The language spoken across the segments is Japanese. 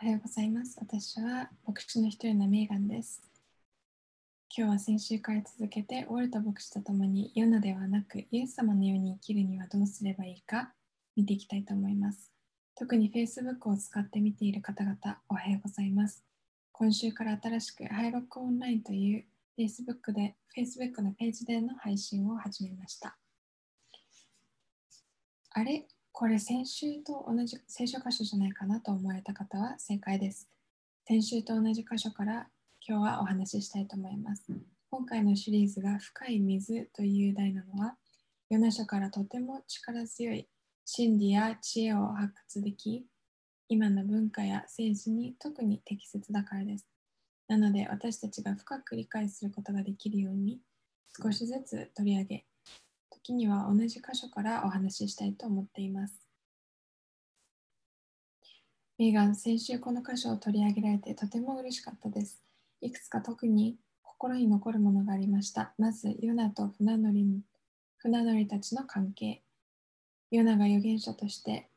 おはようございます。私は牧師の一人のメーガンです。今日は先週から続けて、ウォルト牧師と共にヨナではなく、イエス様のように生きるにはどうすればいいか見ていきたいと思います。特に Facebook を使って見ている方々、おはようございます。今週から新しくハイロックオンラインという Facebook, で Facebook のページでの配信を始めました。あれ？これ先週と同じ聖書箇所じゃないかなと思われた方は正解です。先週と同じ箇所から今日はお話ししたいと思います。今回のシリーズが深い水という題なのは、ヨナ書からとても力強い真理や知恵を発掘でき、今の文化や政治に特に適切だからです。なので私たちが深く理解することができるように少しずつ取り上げ、時には同じ箇所からお話ししたいと思っています。メーガン、先週この箇所を取り上げられてとても嬉しかったです。いくつか特に心に残るものがありました。まず、ヨナと船乗り船乗りたちの関係。ヨナが預言者として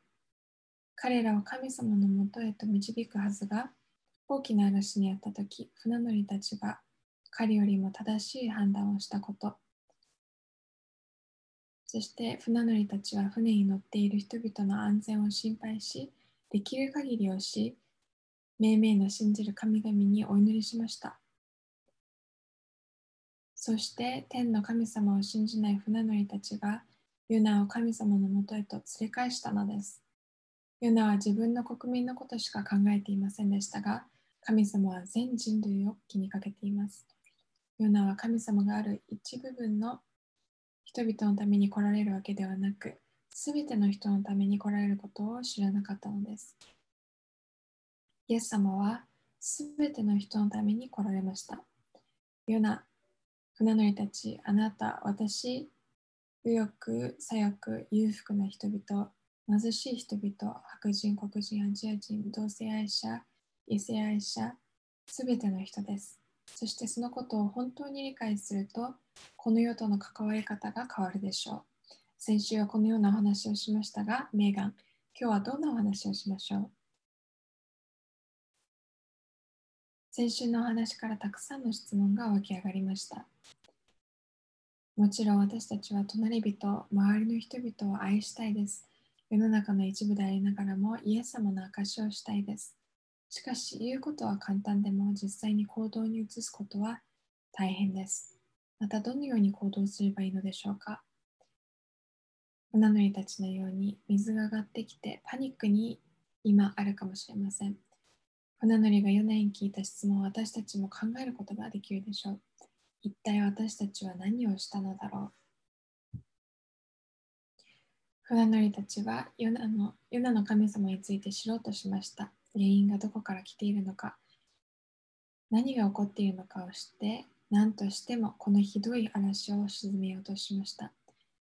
彼らを神様のもとへと導くはずが、大きな嵐にあったとき、船乗りたちが彼よりも正しい判断をしたこと。そして船乗りたちは船に乗っている人々の安全を心配し、できる限りをし、命名の信じる神々にお祈りしました。そして天の神様を信じない船乗りたちがユナを神様のもとへと連れ返したのです。ユナは自分の国民のことしか考えていませんでしたが、神様は全人類を気にかけています。ユナは神様がある一部分の人々のために来られるわけではなく、すべての人のために来られることを知らなかったのです。イエス様はすべての人のために来られました。ヨナ、船乗りたち、あなた、私、右翼、左翼、裕福な人々、貧しい人々、白人、黒人、アジア人、同性愛者、異性愛者、すべての人です。そしてそのことを本当に理解すると、この世との関わり方が変わるでしょう。先週はこのようなお話をしましたが、メーガン、今日はどんなお話をしましょう？先週のお話からたくさんの質問が湧き上がりました。もちろん私たちは隣人、周りの人々を愛したいです。世の中の一部でありながらもイエス様の証しをしたいです。しかし、言うことは簡単でも実際に行動に移すことは大変です。また、どのように行動すればいいのでしょうか？船乗りたちのように水が上がってきてパニックに今あるかもしれません。船乗りが4年聞いた質問を私たちも考えることができるでしょう。一体私たちは何をしたのだろう？船乗りたちはヨナのヨナの神様について知ろうとしました。原因がどこから来ているのか、何が起こっているのかを知って、何としてもこのひどい嵐を沈めようとしました。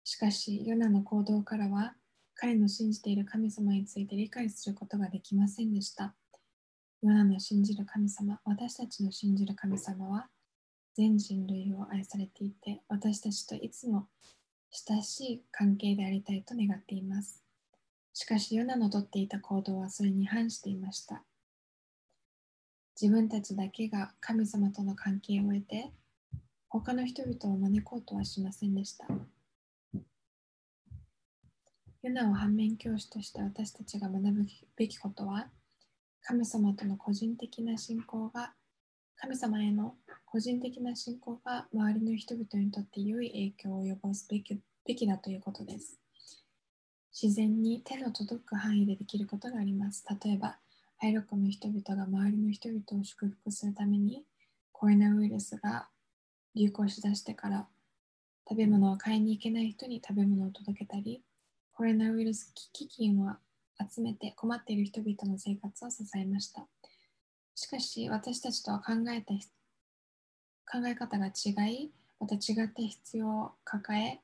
しかし、ヨナの行動からは、彼の信じている神様について理解することができませんでした。ヨナの信じる神様、私たちの信じる神様は、全人類を愛されていて、私たちといつも親しい関係でありたいと願っています。しかし、ヨナのとっていた行動はそれに反していました。自分たちだけが神様との関係を得て、他の人々を招こうとはしませんでした。ヨナを反面教師として私たちが学ぶべきことは、神様との個人的な信仰が、神様への個人的な信仰が周りの人々にとって良い影響を及ぼすべきべきだということです。自然に手の届く範囲でできることがあります。例えば、ハイロコの人々が周りの人々を祝福するために、コロナウイルスが流行しだしてから、食べ物を買いに行けない人に食べ物を届けたり、コロナウイルス基金を集めて困っている人々の生活を支えました。しかし、私たちとは考えた考え方が違い、また違った必要を抱え、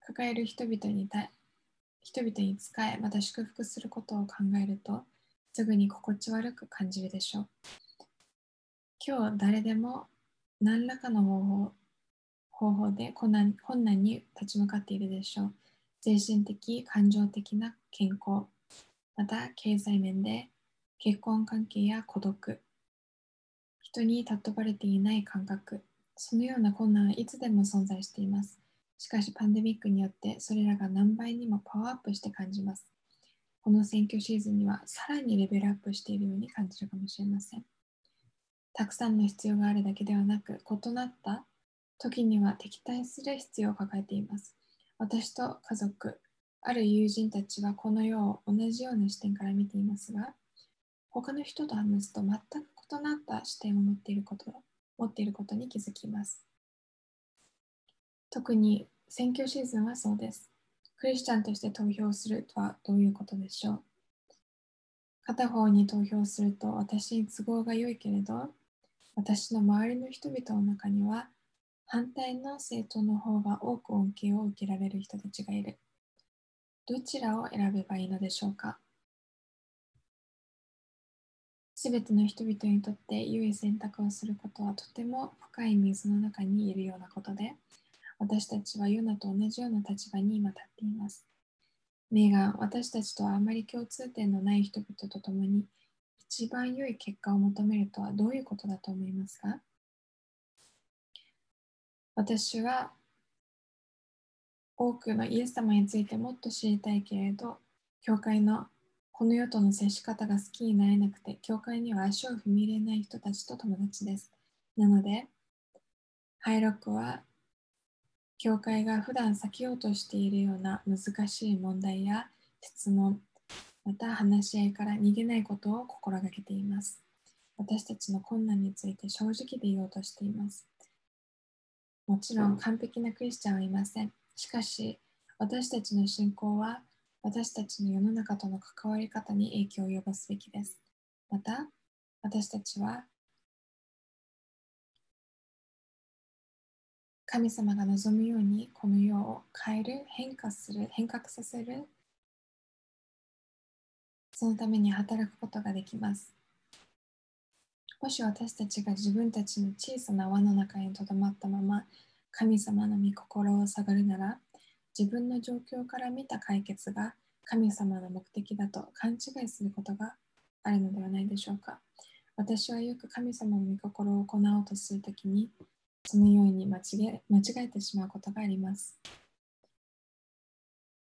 抱える人々に対人々に仕え、また祝福することを考えると、すぐに心地悪く感じるでしょう。今日、誰でも何らかの方法方法で困難困難に立ち向かっているでしょう。精神的、感情的な健康、また経済面で結婚関係や孤独、人に尊ばれていない感覚、そのような困難はいつでも存在しています。しかしパンデミックによってそれらが何倍にもパワーアップして感じます。この選挙シーズンにはさらにレベルアップしているように感じるかもしれません。たくさんの必要があるだけではなく、異なった時には敵対する必要を抱えています。私と家族、ある友人たちはこの世を同じような視点から見ていますが、他の人と話すと全く異なった視点を持っていること持っていることに気づきます。特に選挙シーズンはそうです。クリスチャンとして投票するとはどういうことでしょう？片方に投票すると私に都合が良いけれど、私の周りの人々の中には反対の政党の方が多く恩恵を受けられる人たちがいる。どちらを選べばいいのでしょうか？すべての人々にとって良い選択をすることはとても深い水の中にいるようなことで、私たちはヨナと同じような立場に今立っています。メーガ、私たちとはあまり共通点のない人々と共に一番良い結果を求めるとはどういうことだと思いますか？私は多くのイエス様についてもっと知りたいけれど、教会のこの世との接し方が好きになれなくて、教会には足を踏み入れない人たちと友達です。なので、ハイロックは、教会が普段避けようとしているような難しい問題や質問、また話し合いから逃げないことを心がけています。私たちの困難について正直で言おうとしています。もちろん完璧なクリスチャンはいません。しかし、私たちの信仰は私たちの世の中との関わり方に影響を及ぼすべきです。また、私たちは神様が望むようにこの世を変える、変化する、変革させる、そのために働くことができます。もし私たちが自分たちの小さな輪の中にとどまったまま神様の御心を探るなら自分の状況から見た解決が神様の目的だと勘違いすることがあるのではないでしょうか。私はよく神様の御心を行おうとするときに、そのように間違間違えてしまうことがあります。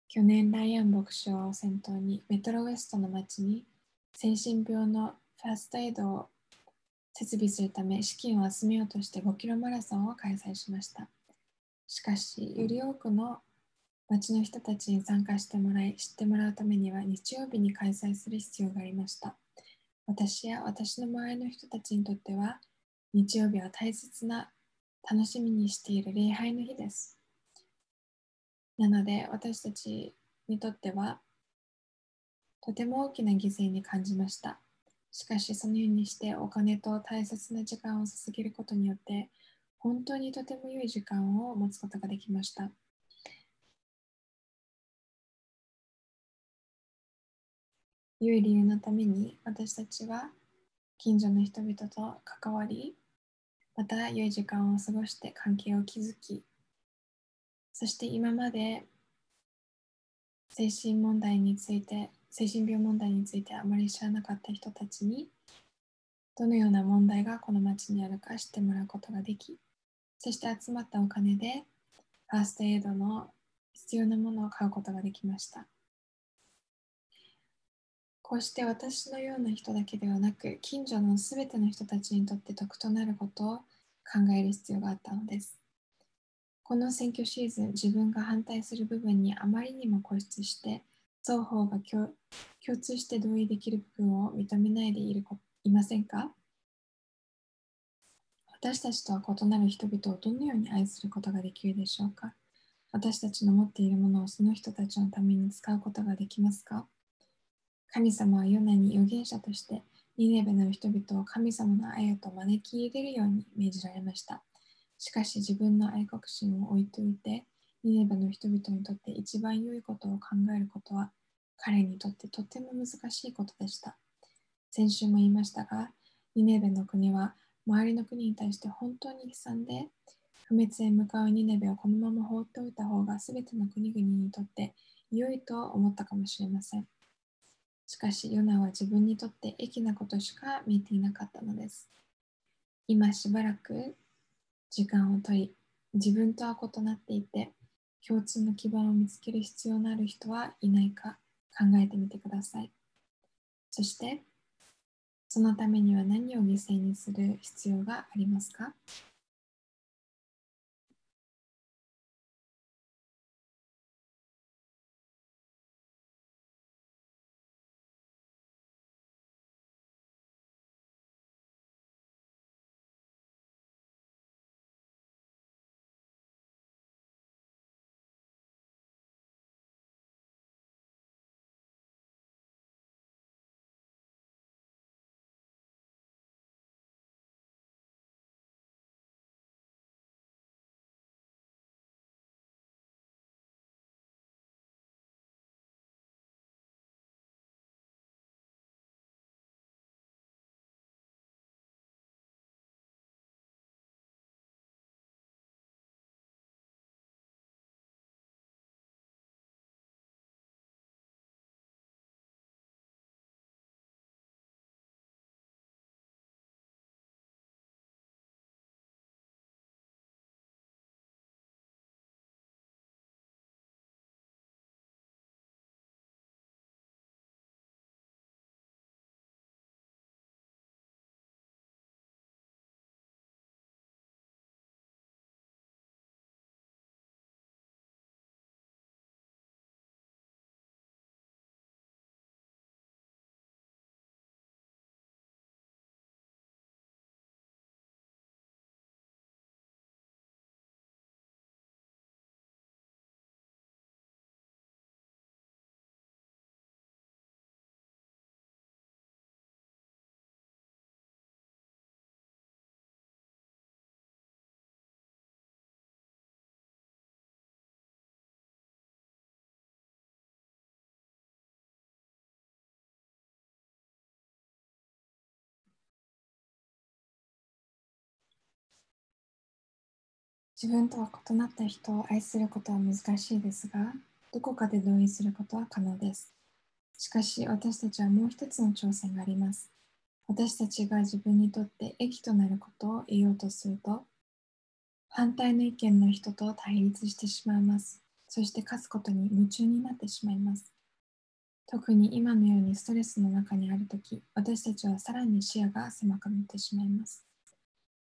去年、ライアン牧師を先頭にメトロウエストの町に精神病のファーストエイドを設備するため資金を集めようとして5キロマラソンを開催しました。しかし、より多くの町の人たちに参加してもらい、知ってもらうためには日曜日に開催する必要がありました。私や私の周りの人たちにとっては、日曜日は大切な楽しみにしている礼拝の日です。なので、私たちにとっては、とても大きな犠牲に感じました。しかし、そのようにしてお金と大切な時間を捧げることによって、本当にとても良い時間を持つことができました。良い理由のために私たちは近所の人々と関わり、また良い時間を過ごして関係を築き、そして今まで精神問題について、精神病問題についてあまり知らなかった人たちに、どのような問題がこの町にあるか知ってもらうことができ、そして集まったお金でファーストエイドの必要なものを買うことができました。こうして私のような人だけではなく、近所のすべての人たちにとって得となることを考える必要があったのです。この選挙シーズン、自分が反対する部分にあまりにも固執して、双方が共通して同意できる部分を認めないでいるいませんか？私たちとは異なる人々をどのように愛することができるでしょうか？私たちの持っているものをその人たちのために使うことができますか？神様はヨナに預言者としてニネベの人々を神様の愛へと招き入れるように命じられました。しかし自分の愛国心を置いておいて、ニネベの人々にとって一番良いことを考えることは彼にとってとても難しいことでした。先週も言いましたが、ニネベの国は周りの国に対して本当に悲惨で、不滅へ向かうニネベをこのまま放っておいた方が全ての国々にとって良いと思ったかもしれません。しかしヨナは自分にとって益なことしか見えていなかったのです。今しばらく時間をとり、自分とは異なっていて、共通の基盤を見つける必要のある人はいないか考えてみてください。そして、そのためには何を犠牲にする必要がありますか？自分とは異なった人を愛することは難しいですが、どこかで同意することは可能です。しかし、私たちはもう一つの挑戦があります。私たちが自分にとって益となることを得ようとすると、反対の意見の人と対立してしまいます。そして勝つことに夢中になってしまいます。特に今のようにストレスの中にあるとき、私たちはさらに視野が狭くなってしまいます。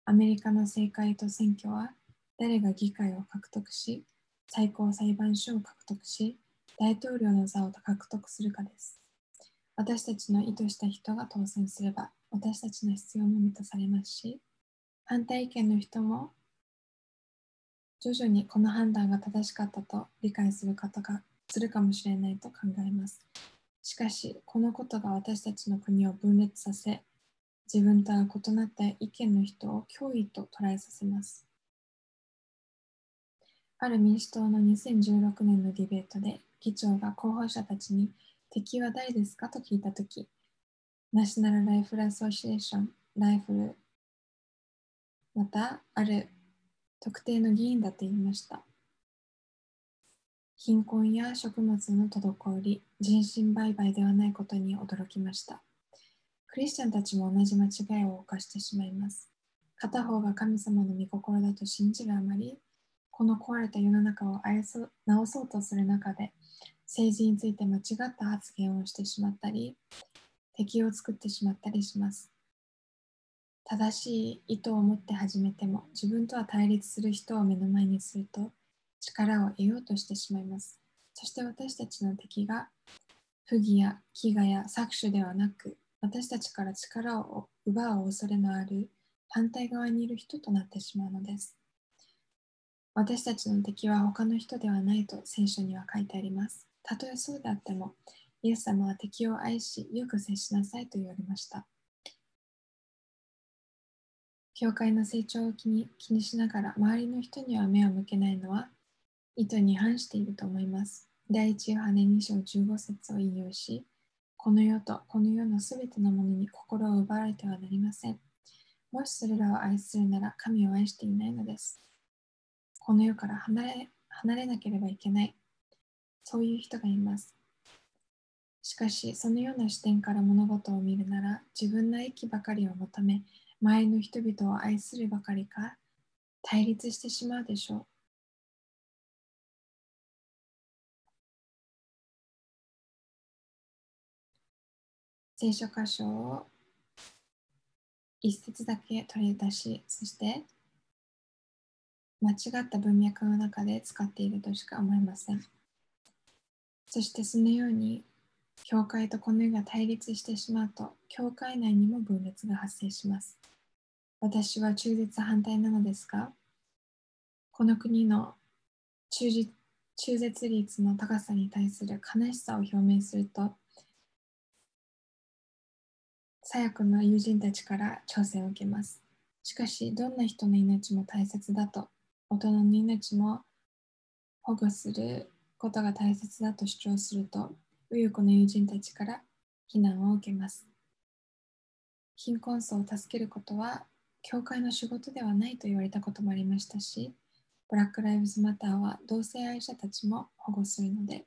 アメリカの政界と選挙は誰が議会を獲得し、最高裁判所を獲得し、大統領の座を獲得するかです。私たちの意図した人が当選すれば、私たちの必要も満たされますし、反対意見の人も徐々にこの判断が正しかったと理解する方がするかもしれないと考えます。しかし、このことが私たちの国を分裂させ、自分とは異なった意見の人を脅威と捉えさせます。ある民主党の2016年のディベートで議長が候補者たちに敵は誰ですかと聞いたとき、ナショナル・ライフル・アソシエーション、ライフル、またある特定の議員だと言いました。貧困や食物の滞り、人身売買ではないことに驚きました。クリスチャンたちも同じ間違いを犯してしまいます。片方が神様の御心だと信じるあまり、この壊れた世の中を直そうとする中で政治について間違った発言をしてしまったり敵を作ってしまったりします。正しい意図を持って始めても自分とは対立する人を目の前にすると力を得ようとしてしまいます。そして私たちの敵が不義や飢餓や搾取ではなく私たちから力を奪う恐れのある反対側にいる人となってしまうのです。私たちの敵は他の人ではないと聖書には書いてあります。たとえそうであっても、イエス様は敵を愛し、よく接しなさいと言われました。教会の成長を気に気にしながら周りの人には目を向けないのは意図に反していると思います。第一ヨハネ2章15節を引用し、この世とこの世のすべてのものに心を奪われてはなりません。もしそれらを愛するなら神を愛していないのです。この世から離れ離れなければいけない。そういう人がいます。しかし、そのような視点から物事を見るなら、自分の益ばかりを求め、周りの人々を愛するばかりか、対立してしまうでしょう。聖書箇所を一節だけ取り出し、そして間違った文脈の中で使っているとしか思えません。そしてそのように教会とこの世が対立してしまうと、教会内にも分裂が発生します。私は中絶反対なのですが、この国の中中絶率の高さに対する悲しさを表明すると、左翼の友人たちから挑戦を受けます。しかし、どんな人の命も大切だと、大人の命も保護することが大切だと主張すると、右翼の友人たちから非難を受けます。貧困層を助けることは教会の仕事ではないと言われたこともありましたし、ブラック・ライブズ・マターは同性愛者たちも保護するので、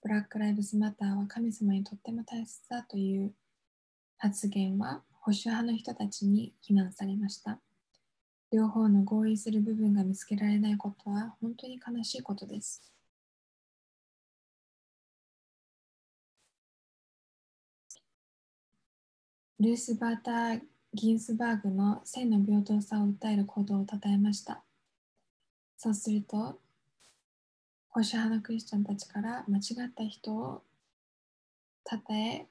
ブラック・ライブズ・マターは神様にとっても大切だという発言は保守派の人たちに非難されました。両方の合意する部分が見つけられないことは本当に悲しいことです。ルース・バーター・ギンスバーグの性の平等さを訴える行動を称えました。そうすると、保守派のクリスチャンたちから間違った人をたたえ、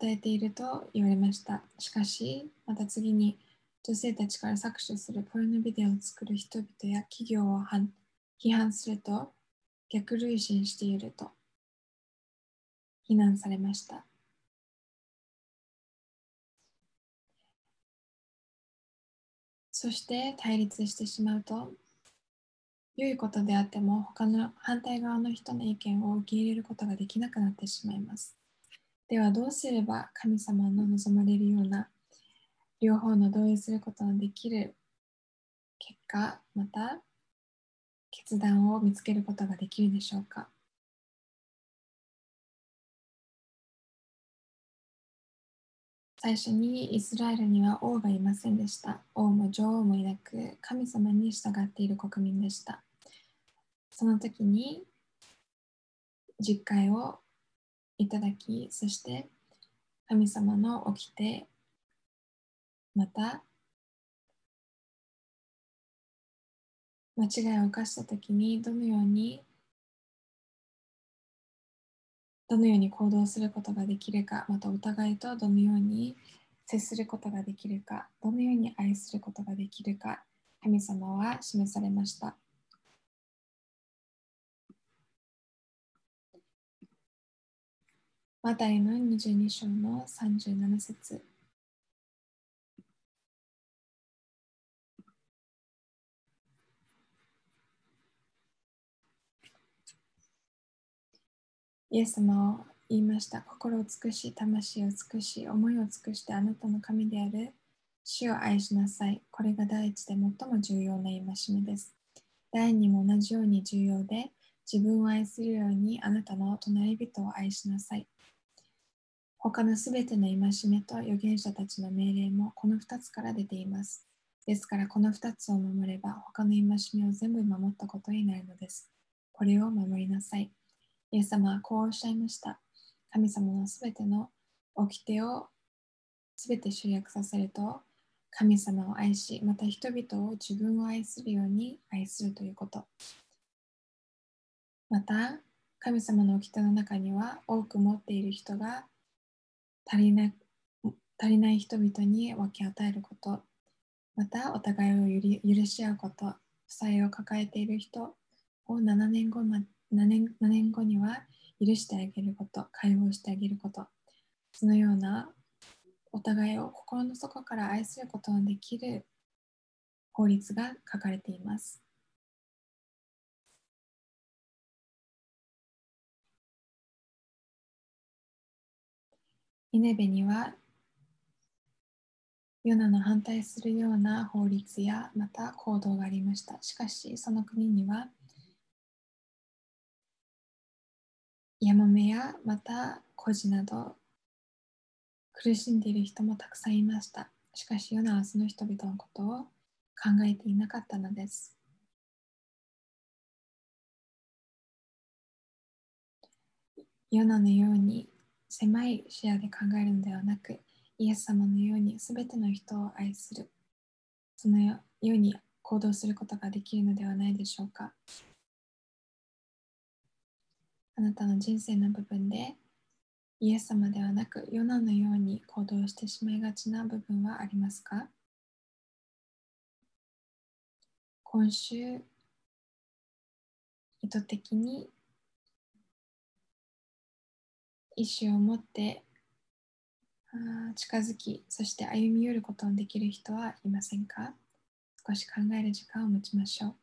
称えていると言われました。しかし、また次に女性たちから搾取するポルノビデオを作る人々や企業を批判すると逆類心していると非難されました。そして対立してしまうと、良いことであっても他の反対側の人の意見を受け入れることができなくなってしまいます。ではどうすれば神様の望まれるような両方の同意することのできる結果、また決断を見つけることができるでしょうか？最初にイスラエルには王がいませんでした。王も女王もいなく、神様に従っている国民でした。その時に実会をいただき、そして神様の掟、また間違いを犯した時にどのようにどのように行動することができるか、またお互いとどのように接することができるか、どのように愛することができるか、神様は示されました。マタイの22章の37節イエス様を言いました。心を尽くし、魂を尽くし、思いを尽くしてあなたの神である主を愛しなさい。これが第一で最も重要な戒めです。第二も同じように重要で、自分を愛するようにあなたの隣人を愛しなさい。他のすべての戒めと預言者たちの命令もこの2つから出ています。ですからこの2つを守れば他の戒めを全部守ったことになるのです。これを守りなさい。イエス様はこうおっしゃいました。神様のすべての掟をすべて集約させると、神様を愛し、また人々を自分を愛するように愛するということ。また、神様の掟の中には多く持っている人が足りな足りない人々に分け与えること、またお互いを許し合うこと、負債を抱えている人を7年後ま7年 ,7 年後には許してあげること、解放してあげること、そのようなお互いを心の底から愛することのできる法律が書かれています。イネベにはヨナの反対するような法律やまた行動がありました。しかし、その国にはヤマメやまた孤児など苦しんでいる人もたくさんいました。しかしヨナはその人々のことを考えていなかったのです。ヨナのように狭い視野で考えるのではなく、イエス様のように全ての人を愛する、そのように行動することができるのではないでしょうか。あなたの人生の部分でイエス様ではなくヨナのように行動してしまいがちな部分はありますか？今週意図的に意志を持って近づきそして歩み寄ることのできる人はいませんか？少し考える時間を持ちましょう。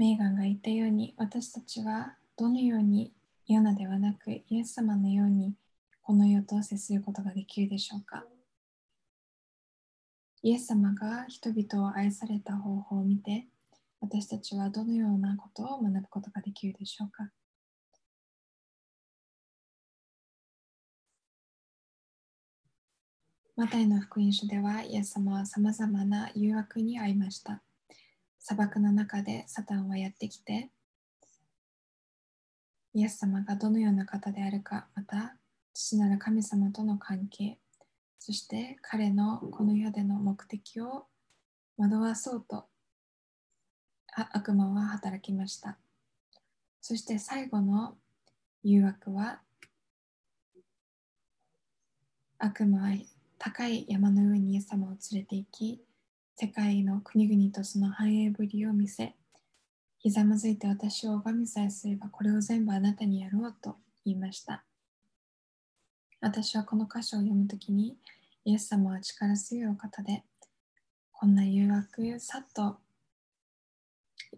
メーガンが言ったように私たちはどのようにヨナではなくイエス様のようにこの世と接することができるでしょうか？イエス様が人々を愛された方法を見て私たちはどのようなことを学ぶことができるでしょうか？マタイの福音書ではイエス様はさまざまな誘惑に遭いました。砂漠の中でサタンはやってきて、イエス様がどのような方であるか、また父なる神様との関係、そして彼のこの世での目的を惑わそうと悪魔は働きました。そして最後の誘惑は悪魔は高い山の上にイエス様を連れて行き世界の国々とその繁栄ぶりを見せ、ひざまずいて私を拝みさえすればこれを全部あなたにやろうと言いました。私はこの箇所を読むときに、イエス様は力強いお方で、こんな誘惑、さっと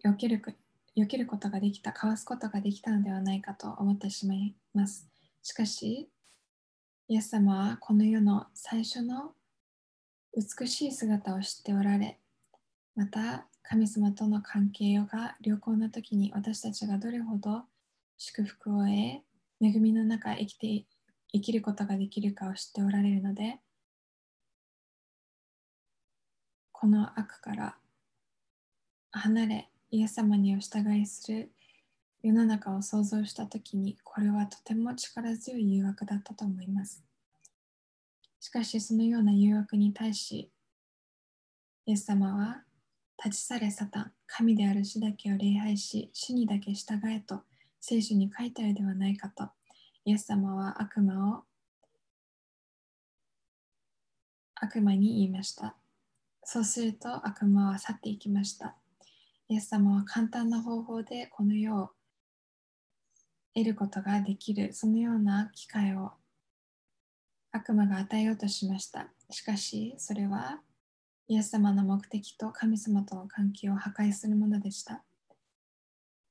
避ける避けることができた、かわすことができたのではないかと思ってしまいます。しかし、イエス様はこの世の最初の美しい姿を知っておられ、また神様との関係が良好な時に私たちがどれほど祝福を得、恵みの中生きて生きることができるかを知っておられるので、この悪から離れ、イエス様にお従いする世の中を想像したときに、これはとても力強い誘惑だったと思います。しかしそのような誘惑に対し、イエス様は立ち去れサタン、神である主だけを礼拝し、主にだけ従えと聖書に書いてあるではないかと、イエス様は悪魔を悪魔に言いました。そうすると悪魔は去っていきました。イエス様は簡単な方法でこの世を得ることができる、そのような機会を悪魔が与えようとしました。しかし、それはイエス様の目的と神様との関係を破壊するものでした。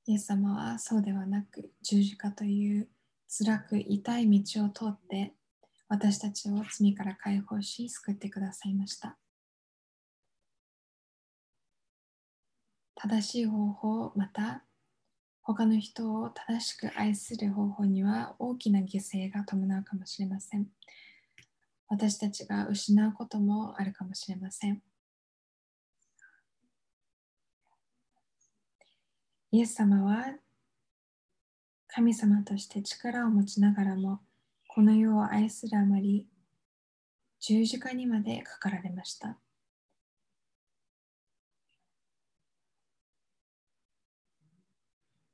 イエス様はそうではなく十字架という辛く痛い道を通って私たちを罪から解放し救ってくださいました。正しい方法また他の人を正しく愛する方法には大きな犠牲が伴うかもしれません。私たちが失うこともあるかもしれません。イエス様は神様として力を持ちながらもこの世を愛するあまり十字架にまでかかられました。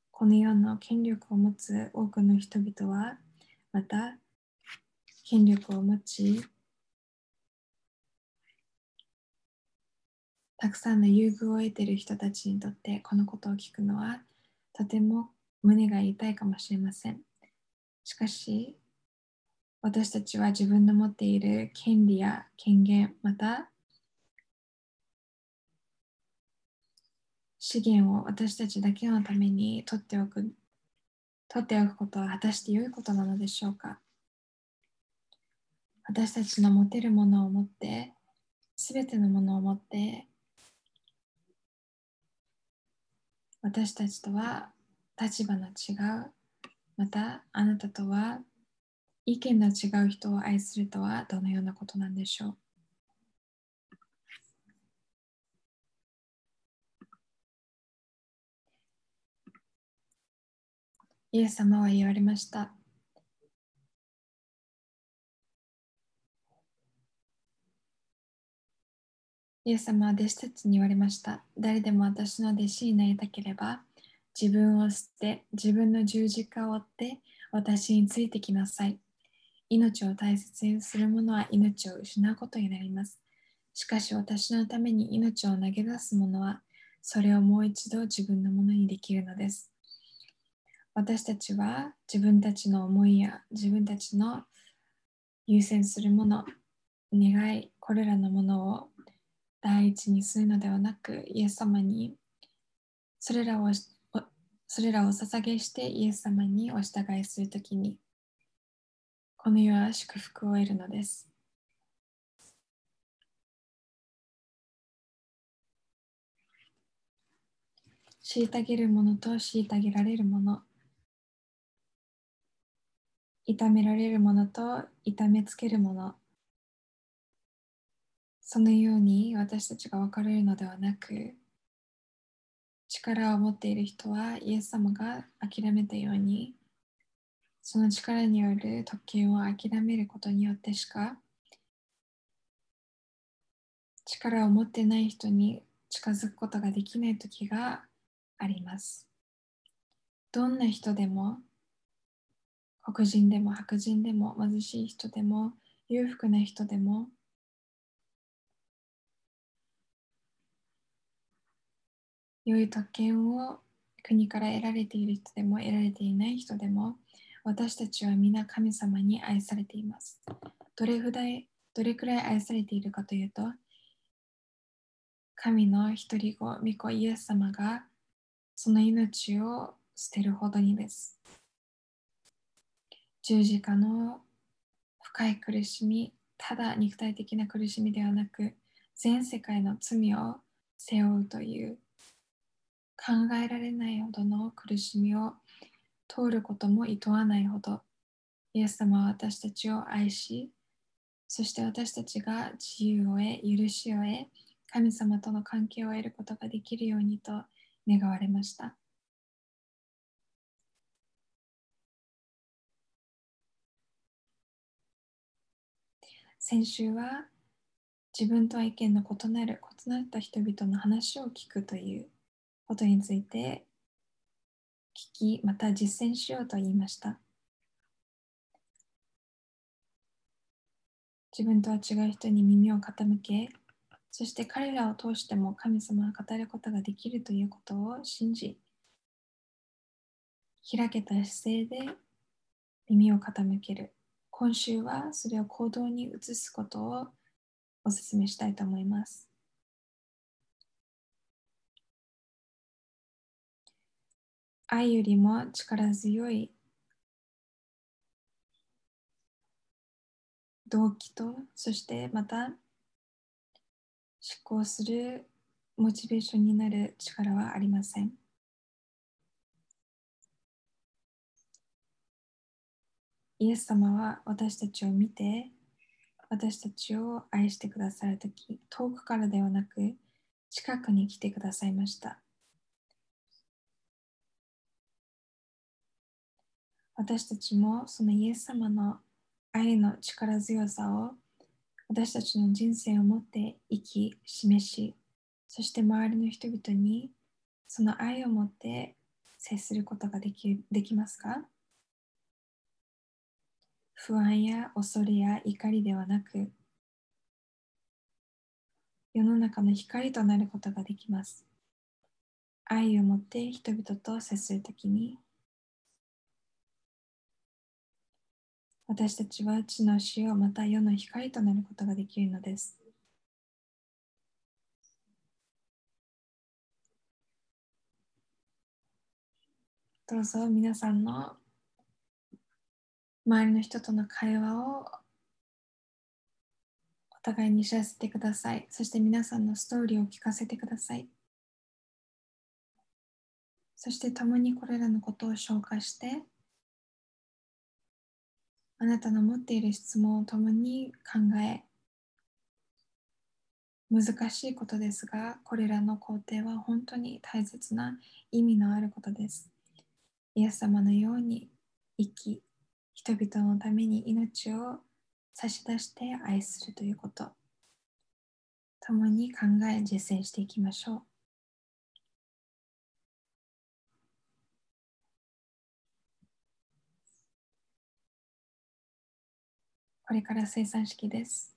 この世の権力を持つ多くの人々はまた権力を持ちたくさんの優遇を得ている人たちにとってこのことを聞くのはとても胸が痛いかもしれません。しかし私たちは自分の持っている権利や権限また資源を私たちだけのために取っておく取っておくことは果たして良いことなのでしょうか私たちの持てるものを持ってすべてのものを持って私たちとは立場の違うまたあなたとは意見の違う人を愛するとはどのようなことなんでしょうイエス様は言われました。イエス様は弟子たちに言われました。誰でも私の弟子になりたければ、自分を捨て、自分の十字架を追って私についてきなさい。命を大切にする者は命を失うことになります。しかし私のために命を投げ出す者は、それをもう一度自分のものにできるのです。私たちは自分たちの思いや自分たちの優先するもの、願い、これらのものを第一にするのではなく、イエス様にそれらをそれらを捧げしてイエス様にお従いするときに、この世は祝福を得るのです。虐げるものと虐げられるもの、痛められるものと痛めつけるものそのように私たちが分かれるのではなく力を持っている人はイエス様が諦めたようにその力による特権を諦めることによってしか力を持ってない人に近づくことができない時があります。どんな人でも黒人でも白人でも貧しい人でも裕福な人でも良い特権を国から得られている人でも得られていない人でも私たちは皆神様に愛されています。どれぐらいどれくらい愛されているかというと神の一人子、御子イエス様がその命を捨てるほどにです。十字架の深い苦しみ、ただ肉体的な苦しみではなく、全世界の罪を背負うという考えられないほどの苦しみを通ることも厭わないほど、イエス様は私たちを愛し、そして私たちが自由を得、許しを得、神様との関係を得ることができるようにと願われました。先週は自分とは意見の異なる異なった人々の話を聞くということについて聞きまた実践しようと言いました自分とは違う人に耳を傾けそして彼らを通しても神様が語ることができるということを信じ開けた姿勢で耳を傾ける今週はそれを行動に移すことをお勧めしたいと思います。愛よりも力強い動機と、そしてまた思考するモチベーションになる力はありません。イエス様は私たちを見て、私たちを愛してくださるとき、遠くからではなく、近くに来てくださいました。私たちもそのイエス様の愛の力強さを私たちの人生をもって生き、示し、そして周りの人々にその愛を持って接することができできますか？不安や恐れや怒りではなく、世の中の光となることができます。愛を持って人々と接するときに、私たちは地の塩また世の光となることができるのです。どうぞ皆さんの周りの人との会話をお互いに知らせてください。そして皆さんのストーリーを聞かせてください。そして共にこれらのことを消化して、あなたの持っている質問を共に考え、難しいことですが、これらの工程は本当に大切な意味のあることです。イエス様のように生き、人々のために命を差し出して愛するということ、共に考え実践していきましょう。これから生産式です。